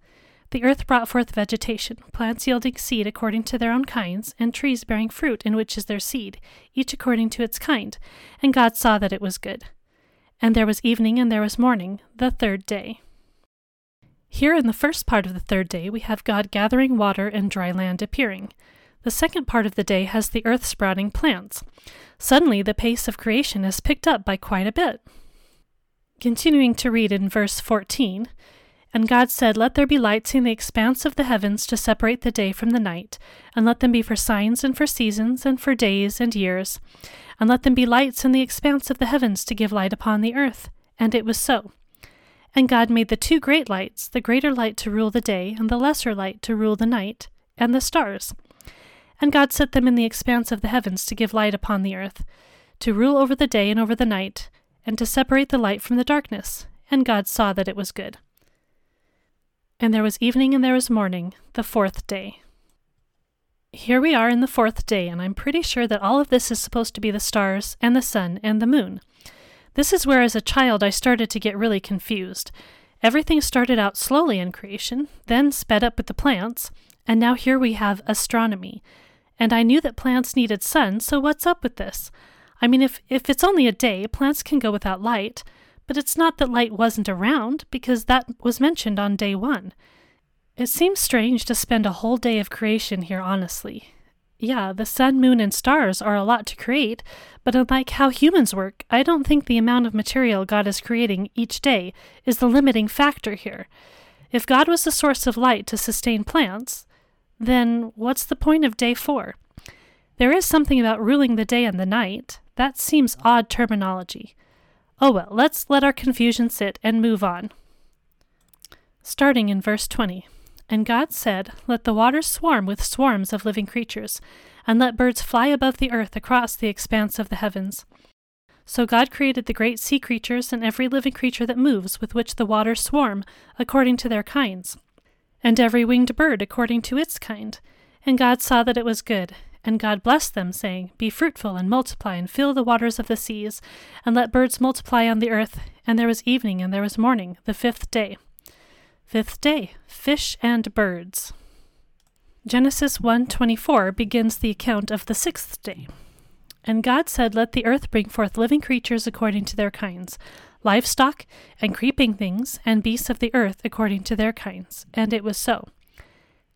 Speaker 1: The earth brought forth vegetation, plants yielding seed according to their own kinds, and trees bearing fruit in which is their seed, each according to its kind. And God saw that it was good. And there was evening and there was morning, the third day. Here in the first part of the third day, we have God gathering water and dry land appearing. The second part of the day has the earth sprouting plants. Suddenly, the pace of creation is picked up by quite a bit. Continuing to read in verse 14, And God said, Let there be lights in the expanse of the heavens to separate the day from the night, and let them be for signs and for seasons, and for days and years. And let them be lights in the expanse of the heavens to give light upon the earth. And it was so. And God made the two great lights, the greater light to rule the day, and the lesser light to rule the night, and the stars. And God set them in the expanse of the heavens to give light upon the earth, to rule over the day and over the night, and to separate the light from the darkness. And God saw that it was good. And there was evening and there was morning, the fourth day. Here we are in the fourth day, and I'm pretty sure that all of this is supposed to be the stars and the sun and the moon. This is where, as a child, I started to get really confused. Everything started out slowly in creation, then sped up with the plants, and now here we have astronomy. And I knew that plants needed sun, so what's up with this? I mean, if, if it's only a day, plants can go without light. But it's not that light wasn't around, because that was mentioned on day one. It seems strange to spend a whole day of creation here, honestly. Yeah, the sun, moon, and stars are a lot to create, but unlike how humans work, I don't think the amount of material God is creating each day is the limiting factor here. If God was the source of light to sustain plants, then what's the point of day four? There is something about ruling the day and the night. That seems odd terminology. Oh well, let's let our confusion sit and move on. Starting in verse 20 And God said, Let the waters swarm with swarms of living creatures, and let birds fly above the earth across the expanse of the heavens. So God created the great sea creatures and every living creature that moves, with which the waters swarm, according to their kinds, and every winged bird according to its kind. And God saw that it was good. And God blessed them, saying, Be fruitful and multiply, and fill the waters of the seas, and let birds multiply on the earth. And there was evening, and there was morning, the fifth day. Fifth day, fish and birds. Genesis 1:24 begins the account of the sixth day. And God said, Let the earth bring forth living creatures according to their kinds, livestock, and creeping things, and beasts of the earth according to their kinds. And it was so.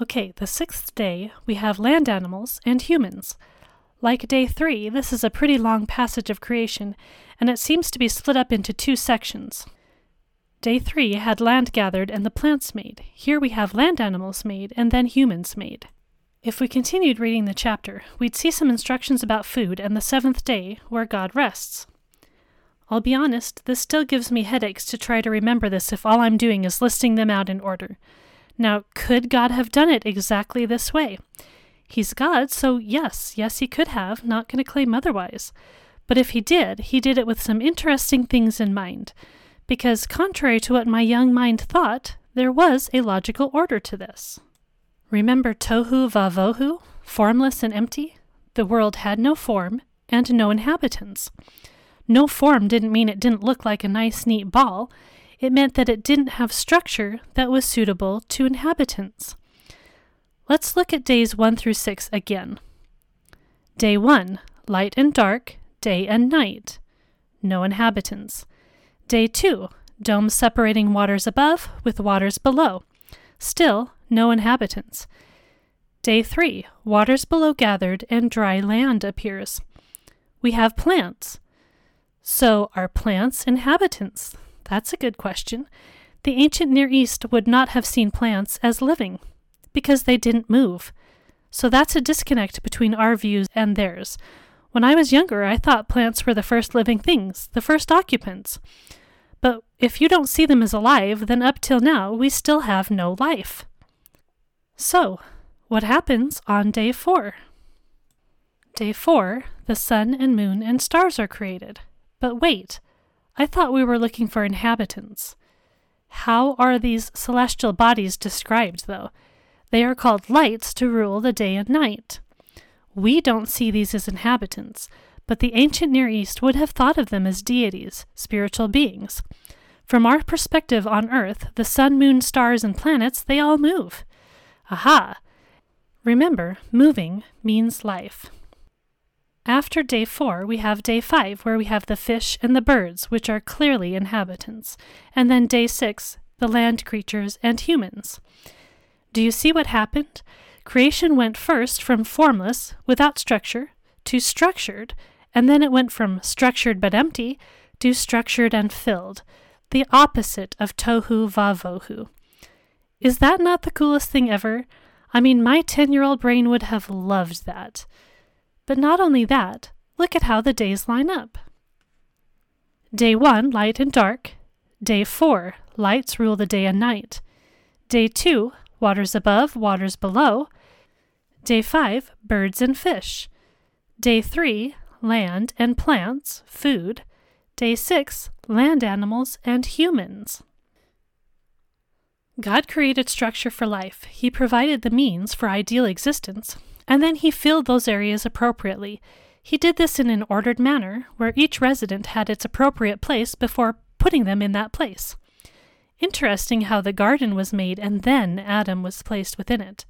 Speaker 1: Okay, the sixth day, we have land animals and humans. Like day three, this is a pretty long passage of creation, and it seems to be split up into two sections. Day three had land gathered and the plants made. Here we have land animals made and then humans made. If we continued reading the chapter, we'd see some instructions about food and the seventh day, where God rests. I'll be honest, this still gives me headaches to try to remember this if all I'm doing is listing them out in order. Now, could God have done it exactly this way? He's God, so yes, yes, he could have, not going to claim otherwise. But if he did, he did it with some interesting things in mind. Because, contrary to what my young mind thought, there was a logical order to this. Remember tohu vavohu, formless and empty? The world had no form and no inhabitants. No form didn't mean it didn't look like a nice, neat ball. It meant that it didn't have structure that was suitable to inhabitants. Let's look at days 1 through 6 again. Day 1 light and dark, day and night. No inhabitants. Day 2 dome separating waters above with waters below. Still, no inhabitants. Day 3 waters below gathered and dry land appears. We have plants. So, are plants inhabitants? That's a good question. The ancient Near East would not have seen plants as living because they didn't move. So that's a disconnect between our views and theirs. When I was younger, I thought plants were the first living things, the first occupants. But if you don't see them as alive, then up till now we still have no life. So, what happens on day four? Day four, the sun and moon and stars are created. But wait, I thought we were looking for inhabitants. How are these celestial bodies described, though? They are called lights to rule the day and night. We don't see these as inhabitants, but the ancient Near East would have thought of them as deities, spiritual beings. From our perspective on Earth, the sun, moon, stars, and planets, they all move. Aha! Remember, moving means life. After day four, we have day five, where we have the fish and the birds, which are clearly inhabitants, and then day six, the land creatures and humans. Do you see what happened? Creation went first from formless, without structure, to structured, and then it went from structured but empty to structured and filled, the opposite of tohu vavohu. Is that not the coolest thing ever? I mean, my 10 year old brain would have loved that. But not only that, look at how the days line up. Day 1, light and dark. Day 4, lights rule the day and night. Day 2, waters above, waters below. Day 5, birds and fish. Day 3, land and plants, food. Day 6, land animals and humans. God created structure for life. He provided the means for ideal existence, and then he filled those areas appropriately. He did this in an ordered manner, where each resident had its appropriate place before putting them in that place. Interesting how the garden was made and then Adam was placed within it.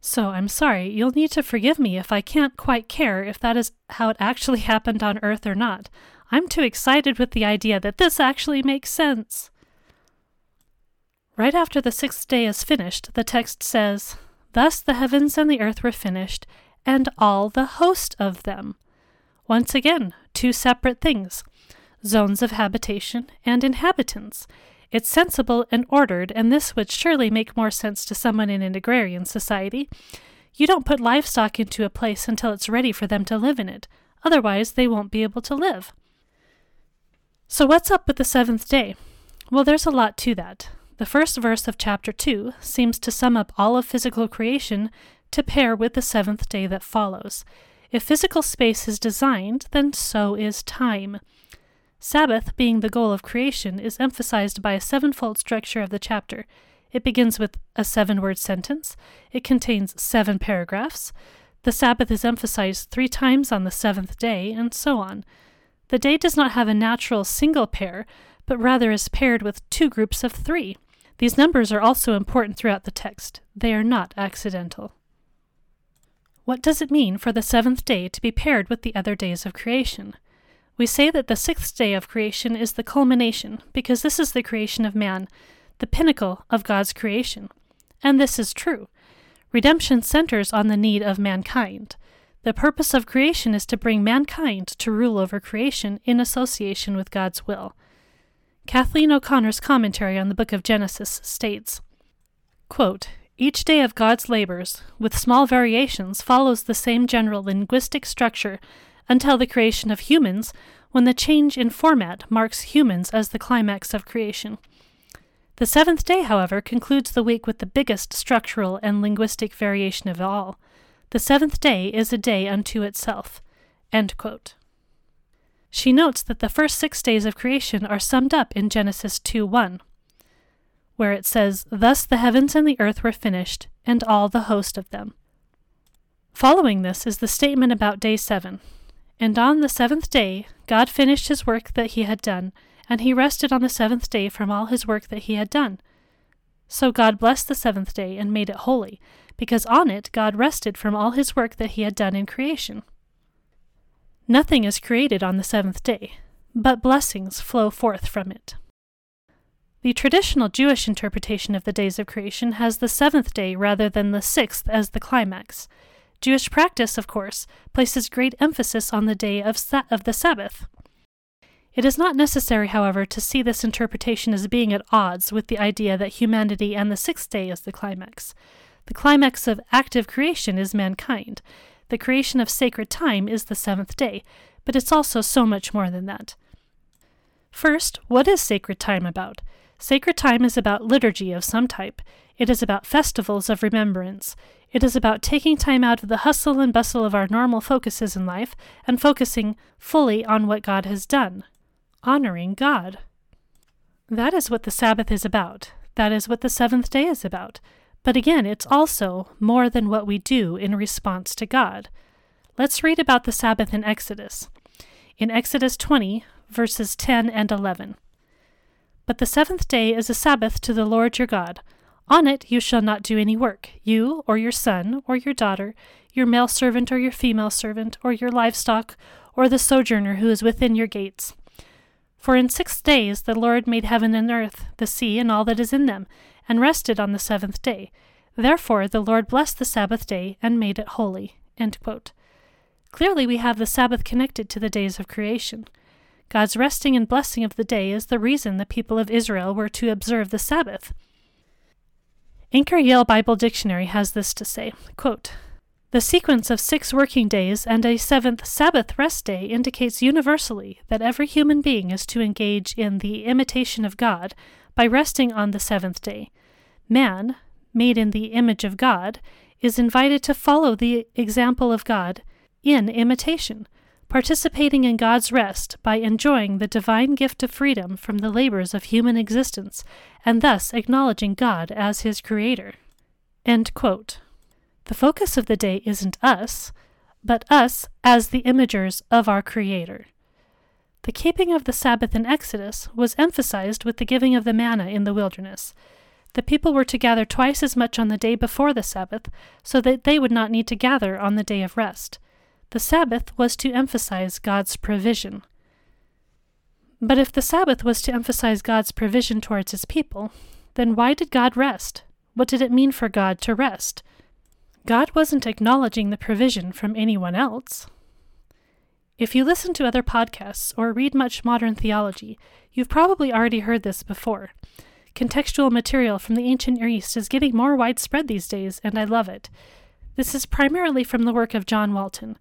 Speaker 1: So I'm sorry, you'll need to forgive me if I can't quite care if that is how it actually happened on Earth or not. I'm too excited with the idea that this actually makes sense. Right after the sixth day is finished, the text says, Thus the heavens and the earth were finished, and all the host of them. Once again, two separate things zones of habitation and inhabitants. It's sensible and ordered, and this would surely make more sense to someone in an agrarian society. You don't put livestock into a place until it's ready for them to live in it, otherwise, they won't be able to live. So, what's up with the seventh day? Well, there's a lot to that. The first verse of chapter 2 seems to sum up all of physical creation to pair with the seventh day that follows. If physical space is designed, then so is time. Sabbath, being the goal of creation, is emphasized by a sevenfold structure of the chapter. It begins with a seven word sentence, it contains seven paragraphs. The Sabbath is emphasized three times on the seventh day, and so on. The day does not have a natural single pair, but rather is paired with two groups of three. These numbers are also important throughout the text. They are not accidental. What does it mean for the seventh day to be paired with the other days of creation? We say that the sixth day of creation is the culmination, because this is the creation of man, the pinnacle of God's creation. And this is true. Redemption centers on the need of mankind. The purpose of creation is to bring mankind to rule over creation in association with God's will. Kathleen O'Connor's commentary on the book of Genesis states quote, Each day of God's labors, with small variations, follows the same general linguistic structure until the creation of humans, when the change in format marks humans as the climax of creation. The seventh day, however, concludes the week with the biggest structural and linguistic variation of all. The seventh day is a day unto itself. She notes that the first six days of creation are summed up in Genesis 2 1, where it says, Thus the heavens and the earth were finished, and all the host of them. Following this is the statement about day seven. And on the seventh day, God finished his work that he had done, and he rested on the seventh day from all his work that he had done. So God blessed the seventh day and made it holy, because on it God rested from all his work that he had done in creation. Nothing is created on the seventh day, but blessings flow forth from it. The traditional Jewish interpretation of the days of creation has the seventh day rather than the sixth as the climax. Jewish practice, of course, places great emphasis on the day of, sa- of the Sabbath. It is not necessary, however, to see this interpretation as being at odds with the idea that humanity and the sixth day is the climax. The climax of active creation is mankind, the creation of sacred time is the seventh day, but it's also so much more than that. First, what is sacred time about? Sacred time is about liturgy of some type. It is about festivals of remembrance. It is about taking time out of the hustle and bustle of our normal focuses in life and focusing fully on what God has done, honoring God. That is what the Sabbath is about. That is what the seventh day is about. But again, it's also more than what we do in response to God. Let's read about the Sabbath in Exodus. In Exodus 20, verses 10 and 11. But the seventh day is a Sabbath to the Lord your God. On it you shall not do any work, you, or your son, or your daughter, your male servant, or your female servant, or your livestock, or the sojourner who is within your gates. For in six days the Lord made heaven and earth, the sea, and all that is in them, and rested on the seventh day. Therefore the Lord blessed the Sabbath day and made it holy. Clearly, we have the Sabbath connected to the days of creation. God's resting and blessing of the day is the reason the people of Israel were to observe the Sabbath. Anchor Yale Bible Dictionary has this to say quote, The sequence of six working days and a seventh Sabbath rest day indicates universally that every human being is to engage in the imitation of God by resting on the seventh day. Man, made in the image of God, is invited to follow the example of God in imitation, participating in God's rest by enjoying the divine gift of freedom from the labors of human existence, and thus acknowledging God as his creator. The focus of the day isn't us, but us as the imagers of our Creator. The keeping of the Sabbath in Exodus was emphasized with the giving of the manna in the wilderness. The people were to gather twice as much on the day before the Sabbath, so that they would not need to gather on the day of rest. The Sabbath was to emphasize God's provision. But if the Sabbath was to emphasize God's provision towards his people, then why did God rest? What did it mean for God to rest? God wasn't acknowledging the provision from anyone else. If you listen to other podcasts or read much modern theology, you've probably already heard this before. Contextual material from the ancient Near East is getting more widespread these days, and I love it. This is primarily from the work of John Walton.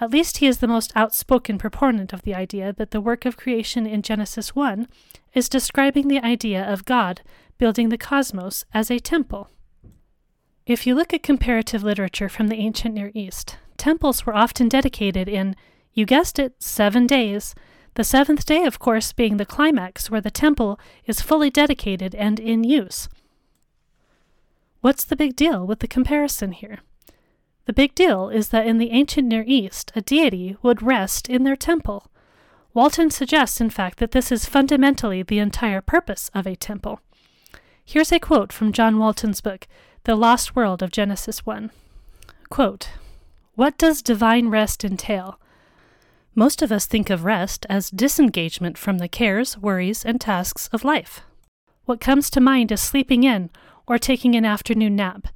Speaker 1: At least he is the most outspoken proponent of the idea that the work of creation in Genesis 1 is describing the idea of God building the cosmos as a temple. If you look at comparative literature from the ancient Near East, temples were often dedicated in you guessed it, seven days. The seventh day, of course, being the climax where the temple is fully dedicated and in use. What's the big deal with the comparison here? The big deal is that in the ancient Near East, a deity would rest in their temple. Walton suggests, in fact, that this is fundamentally the entire purpose of a temple. Here's a quote from John Walton's book, The Lost World of Genesis 1. Quote, What does divine rest entail? Most of us think of rest as disengagement from the cares, worries, and tasks of life. What comes to mind is sleeping in or taking an afternoon nap.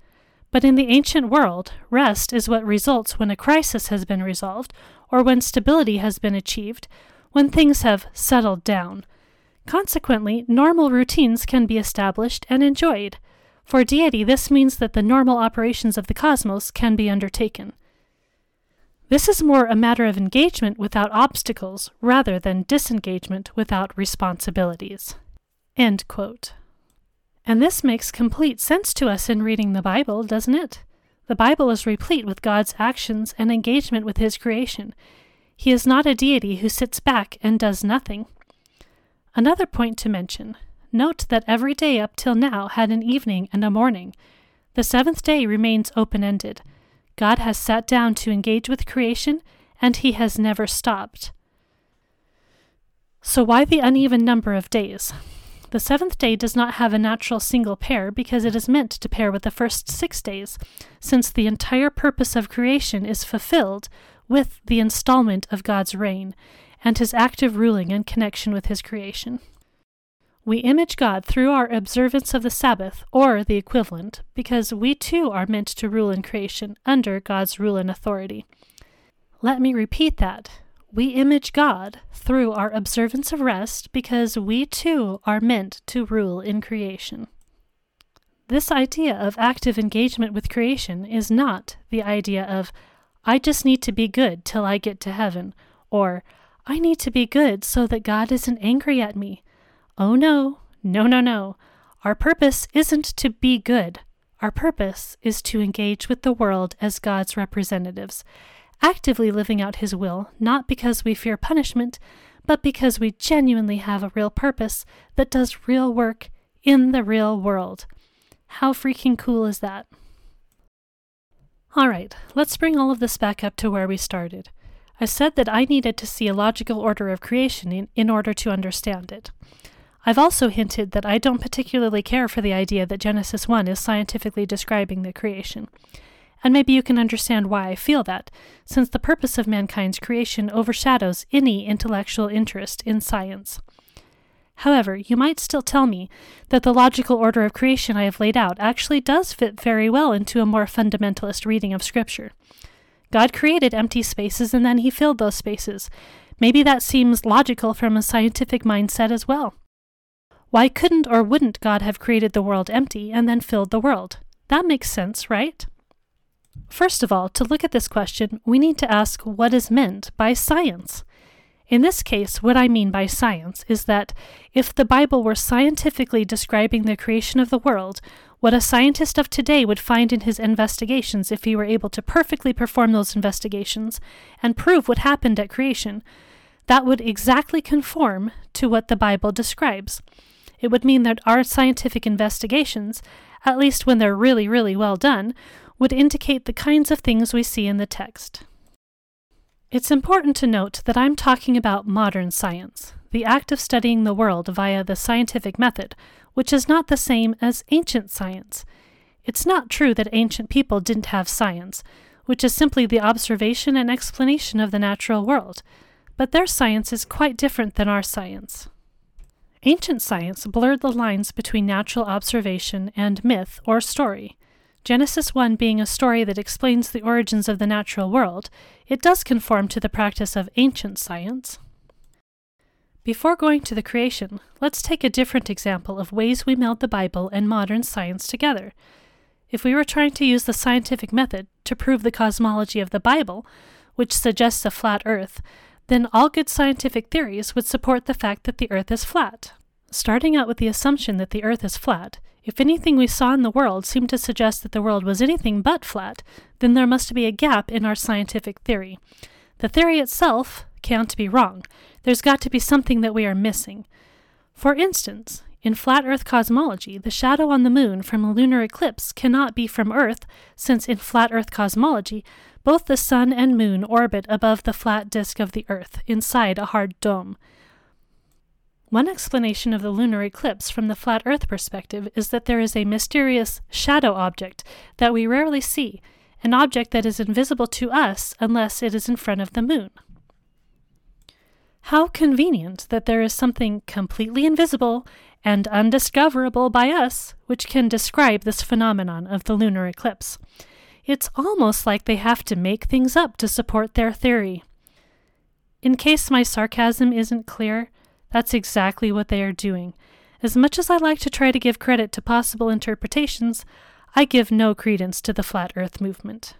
Speaker 1: But in the ancient world, rest is what results when a crisis has been resolved or when stability has been achieved, when things have settled down. Consequently, normal routines can be established and enjoyed. For deity, this means that the normal operations of the cosmos can be undertaken. This is more a matter of engagement without obstacles rather than disengagement without responsibilities. And this makes complete sense to us in reading the Bible, doesn't it? The Bible is replete with God's actions and engagement with His creation. He is not a deity who sits back and does nothing. Another point to mention note that every day up till now had an evening and a morning. The seventh day remains open ended. God has sat down to engage with creation, and he has never stopped. So, why the uneven number of days? The seventh day does not have a natural single pair because it is meant to pair with the first six days, since the entire purpose of creation is fulfilled with the installment of God's reign and his active ruling in connection with his creation. We image God through our observance of the Sabbath, or the equivalent, because we too are meant to rule in creation under God's rule and authority. Let me repeat that. We image God through our observance of rest because we too are meant to rule in creation. This idea of active engagement with creation is not the idea of, I just need to be good till I get to heaven, or I need to be good so that God isn't angry at me Oh no, no, no, no. Our purpose isn't to be good. Our purpose is to engage with the world as God's representatives, actively living out His will, not because we fear punishment, but because we genuinely have a real purpose that does real work in the real world. How freaking cool is that? All right, let's bring all of this back up to where we started. I said that I needed to see a logical order of creation in, in order to understand it. I've also hinted that I don't particularly care for the idea that Genesis 1 is scientifically describing the creation. And maybe you can understand why I feel that, since the purpose of mankind's creation overshadows any intellectual interest in science. However, you might still tell me that the logical order of creation I have laid out actually does fit very well into a more fundamentalist reading of Scripture. God created empty spaces and then he filled those spaces. Maybe that seems logical from a scientific mindset as well. Why couldn't or wouldn't God have created the world empty and then filled the world? That makes sense, right? First of all, to look at this question, we need to ask what is meant by science. In this case, what I mean by science is that if the Bible were scientifically describing the creation of the world, what a scientist of today would find in his investigations if he were able to perfectly perform those investigations and prove what happened at creation, that would exactly conform to what the Bible describes. It would mean that our scientific investigations, at least when they're really, really well done, would indicate the kinds of things we see in the text. It's important to note that I'm talking about modern science, the act of studying the world via the scientific method, which is not the same as ancient science. It's not true that ancient people didn't have science, which is simply the observation and explanation of the natural world, but their science is quite different than our science. Ancient science blurred the lines between natural observation and myth or story. Genesis 1 being a story that explains the origins of the natural world, it does conform to the practice of ancient science. Before going to the creation, let's take a different example of ways we meld the Bible and modern science together. If we were trying to use the scientific method to prove the cosmology of the Bible, which suggests a flat Earth, then all good scientific theories would support the fact that the Earth is flat. Starting out with the assumption that the Earth is flat, if anything we saw in the world seemed to suggest that the world was anything but flat, then there must be a gap in our scientific theory. The theory itself can't be wrong. There's got to be something that we are missing. For instance, in flat Earth cosmology, the shadow on the moon from a lunar eclipse cannot be from Earth, since in flat Earth cosmology, both the sun and moon orbit above the flat disk of the Earth, inside a hard dome. One explanation of the lunar eclipse from the flat Earth perspective is that there is a mysterious shadow object that we rarely see, an object that is invisible to us unless it is in front of the moon. How convenient that there is something completely invisible and undiscoverable by us which can describe this phenomenon of the lunar eclipse. It's almost like they have to make things up to support their theory. In case my sarcasm isn't clear, that's exactly what they are doing. As much as I like to try to give credit to possible interpretations, I give no credence to the Flat Earth movement.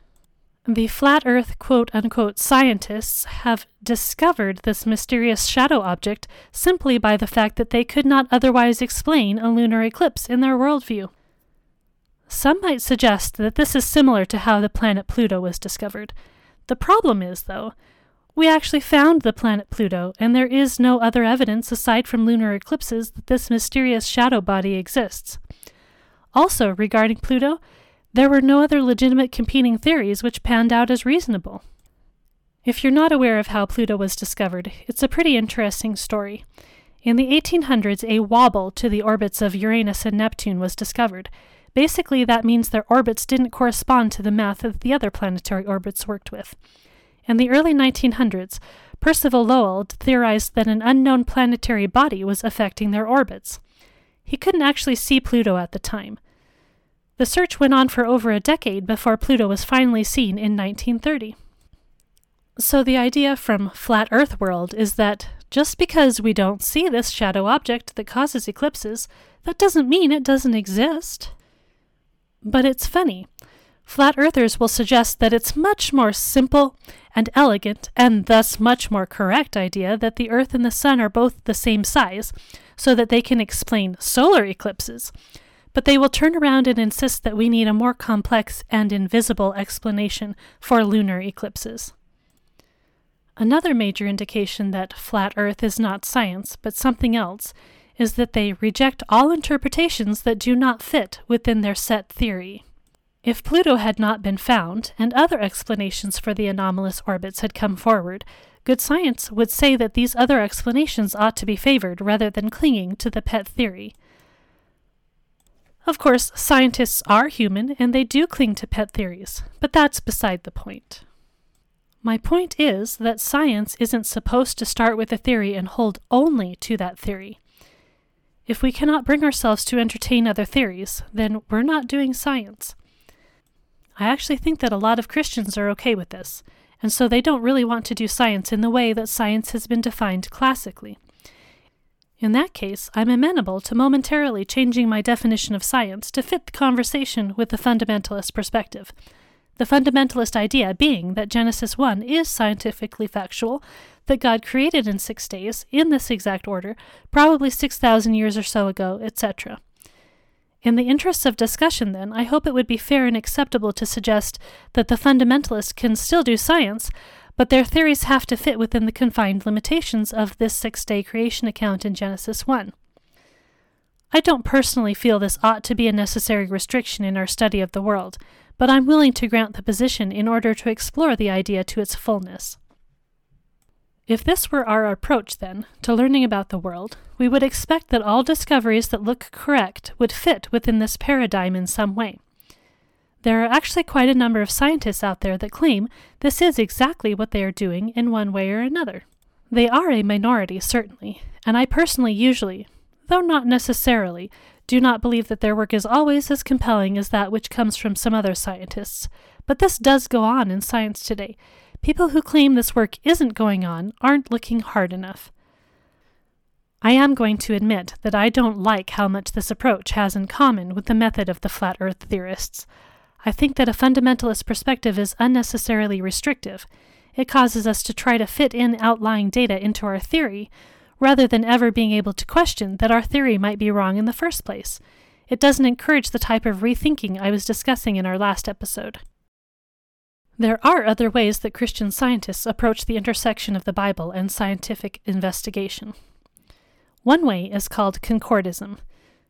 Speaker 1: The Flat Earth quote unquote scientists have discovered this mysterious shadow object simply by the fact that they could not otherwise explain a lunar eclipse in their worldview. Some might suggest that this is similar to how the planet Pluto was discovered. The problem is, though, we actually found the planet Pluto, and there is no other evidence aside from lunar eclipses that this mysterious shadow body exists. Also, regarding Pluto, there were no other legitimate competing theories which panned out as reasonable. If you're not aware of how Pluto was discovered, it's a pretty interesting story. In the 1800s, a wobble to the orbits of Uranus and Neptune was discovered. Basically, that means their orbits didn't correspond to the math that the other planetary orbits worked with. In the early 1900s, Percival Lowell theorized that an unknown planetary body was affecting their orbits. He couldn't actually see Pluto at the time. The search went on for over a decade before Pluto was finally seen in 1930. So the idea from Flat Earth World is that just because we don't see this shadow object that causes eclipses, that doesn't mean it doesn't exist. But it's funny. Flat earthers will suggest that it's much more simple and elegant, and thus much more correct idea that the Earth and the Sun are both the same size, so that they can explain solar eclipses. But they will turn around and insist that we need a more complex and invisible explanation for lunar eclipses. Another major indication that flat Earth is not science, but something else, is that they reject all interpretations that do not fit within their set theory. If Pluto had not been found, and other explanations for the anomalous orbits had come forward, Good science would say that these other explanations ought to be favored rather than clinging to the pet theory. Of course, scientists are human and they do cling to pet theories, but that's beside the point. My point is that science isn't supposed to start with a theory and hold only to that theory. If we cannot bring ourselves to entertain other theories, then we're not doing science. I actually think that a lot of Christians are okay with this and so they don't really want to do science in the way that science has been defined classically. In that case, I'm amenable to momentarily changing my definition of science to fit the conversation with the fundamentalist perspective. The fundamentalist idea being that Genesis 1 is scientifically factual, that God created in six days, in this exact order, probably 6,000 years or so ago, etc. In the interests of discussion, then, I hope it would be fair and acceptable to suggest that the fundamentalists can still do science, but their theories have to fit within the confined limitations of this six day creation account in Genesis 1. I don't personally feel this ought to be a necessary restriction in our study of the world, but I'm willing to grant the position in order to explore the idea to its fullness. If this were our approach, then, to learning about the world, we would expect that all discoveries that look correct would fit within this paradigm in some way. There are actually quite a number of scientists out there that claim this is exactly what they are doing in one way or another. They are a minority, certainly, and I personally usually, though not necessarily, do not believe that their work is always as compelling as that which comes from some other scientists. But this does go on in science today, People who claim this work isn't going on aren't looking hard enough. I am going to admit that I don't like how much this approach has in common with the method of the flat earth theorists. I think that a fundamentalist perspective is unnecessarily restrictive. It causes us to try to fit in outlying data into our theory, rather than ever being able to question that our theory might be wrong in the first place. It doesn't encourage the type of rethinking I was discussing in our last episode. There are other ways that Christian scientists approach the intersection of the Bible and scientific investigation. One way is called concordism.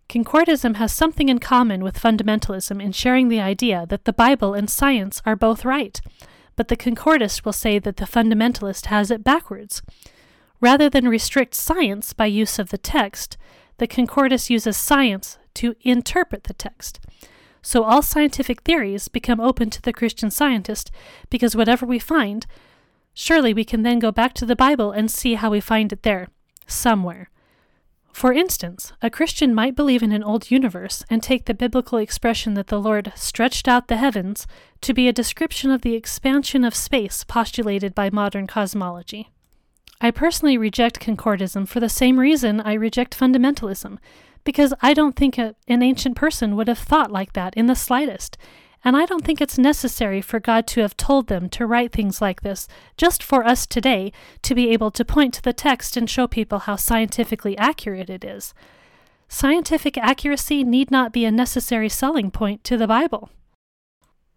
Speaker 1: Concordism has something in common with fundamentalism in sharing the idea that the Bible and science are both right, but the concordist will say that the fundamentalist has it backwards. Rather than restrict science by use of the text, the concordist uses science to interpret the text. So all scientific theories become open to the Christian scientist because whatever we find, surely we can then go back to the Bible and see how we find it there, somewhere. For instance, a Christian might believe in an old universe and take the biblical expression that the Lord stretched out the heavens to be a description of the expansion of space postulated by modern cosmology. I personally reject concordism for the same reason I reject fundamentalism because I don't think a, an ancient person would have thought like that in the slightest. And I don't think it's necessary for God to have told them to write things like this just for us today to be able to point to the text and show people how scientifically accurate it is. Scientific accuracy need not be a necessary selling point to the Bible.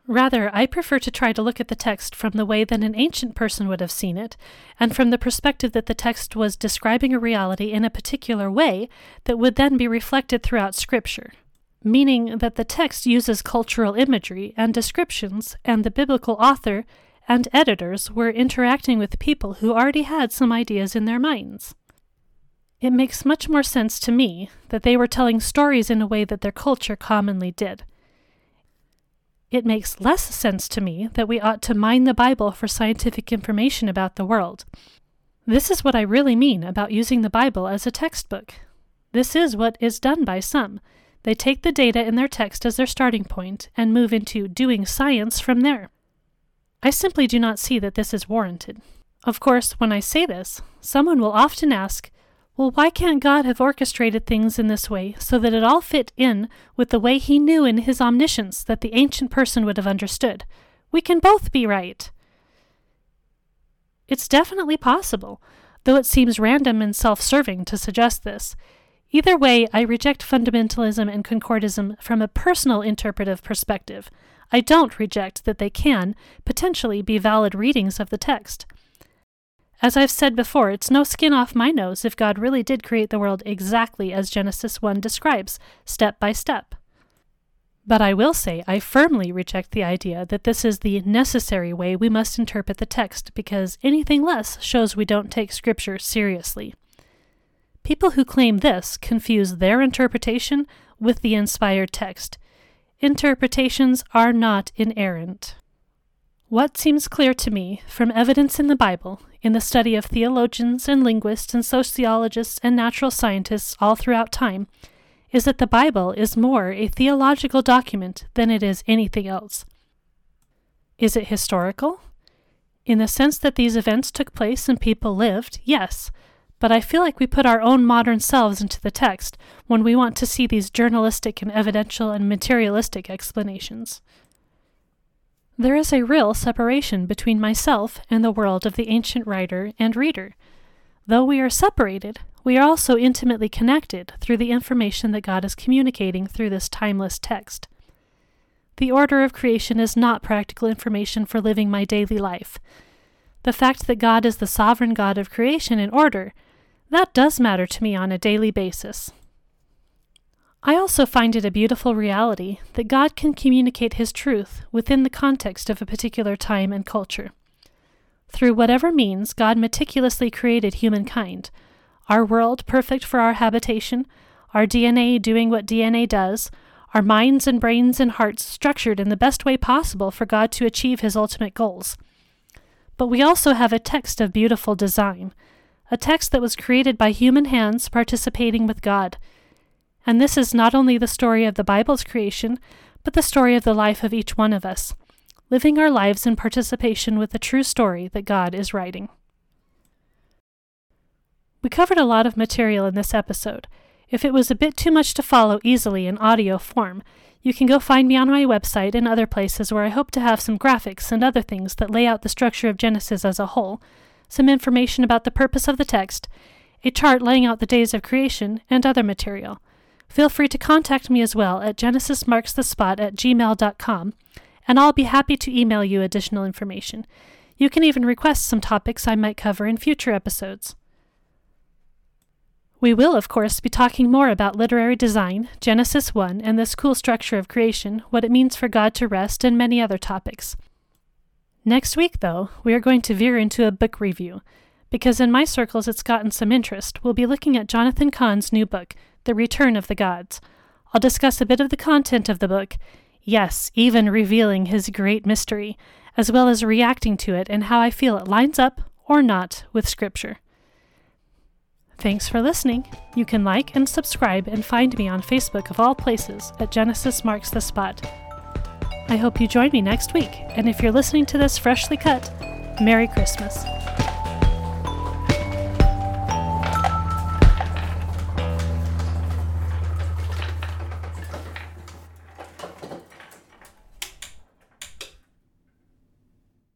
Speaker 1: Rather, I prefer to try to look at the text from the way that an ancient person would have seen it, and from the perspective that the text was describing a reality in a particular way that would then be reflected throughout Scripture. Meaning that the text uses cultural imagery and descriptions, and the biblical author and editors were interacting with people who already had some ideas in their minds. It makes much more sense to me that they were telling stories in a way that their culture commonly did it makes less sense to me that we ought to mine the Bible for scientific information about the world. This is what I really mean about using the Bible as a textbook. This is what is done by some. They take the data in their text as their starting point and move into doing science from there. I simply do not see that this is warranted. Of course, when I say this, someone will often ask, well, why can't God have orchestrated things in this way so that it all fit in with the way He knew in His omniscience that the ancient person would have understood? We can both be right. It's definitely possible, though it seems random and self serving to suggest this. Either way, I reject fundamentalism and concordism from a personal interpretive perspective. I don't reject that they can, potentially, be valid readings of the text. As I've said before, it's no skin off my nose if God really did create the world exactly as Genesis 1 describes, step by step. But I will say I firmly reject the idea that this is the necessary way we must interpret the text because anything less shows we don't take Scripture seriously. People who claim this confuse their interpretation with the inspired text. Interpretations are not inerrant. What seems clear to me from evidence in the Bible, in the study of theologians and linguists and sociologists and natural scientists all throughout time, is that the Bible is more a theological document than it is anything else. Is it historical? In the sense that these events took place and people lived, yes, but I feel like we put our own modern selves into the text when we want to see these journalistic and evidential and materialistic explanations. There is a real separation between myself and the world of the ancient writer and reader. Though we are separated, we are also intimately connected through the information that God is communicating through this timeless text. The order of creation is not practical information for living my daily life. The fact that God is the sovereign God of creation and order, that does matter to me on a daily basis. I also find it a beautiful reality that God can communicate His truth within the context of a particular time and culture. Through whatever means God meticulously created humankind, our world perfect for our habitation, our DNA doing what DNA does, our minds and brains and hearts structured in the best way possible for God to achieve His ultimate goals. But we also have a text of beautiful design, a text that was created by human hands participating with God. And this is not only the story of the Bible's creation, but the story of the life of each one of us, living our lives in participation with the true story that God is writing. We covered a lot of material in this episode. If it was a bit too much to follow easily in audio form, you can go find me on my website and other places where I hope to have some graphics and other things that lay out the structure of Genesis as a whole, some information about the purpose of the text, a chart laying out the days of creation, and other material. Feel free to contact me as well at genesismarksthespot at gmail.com, and I'll be happy to email you additional information. You can even request some topics I might cover in future episodes. We will, of course, be talking more about literary design, Genesis 1, and this cool structure of creation, what it means for God to rest, and many other topics. Next week, though, we are going to veer into a book review. Because in my circles it's gotten some interest, we'll be looking at Jonathan Cahn's new book, The Return of the Gods. I'll discuss a bit of the content of the book, yes, even revealing his great mystery, as well as reacting to it and how I feel it lines up, or not, with Scripture. Thanks for listening. You can like and subscribe and find me on Facebook of all places at Genesis Marks the Spot. I hope you join me next week, and if you're listening to this freshly cut, Merry Christmas.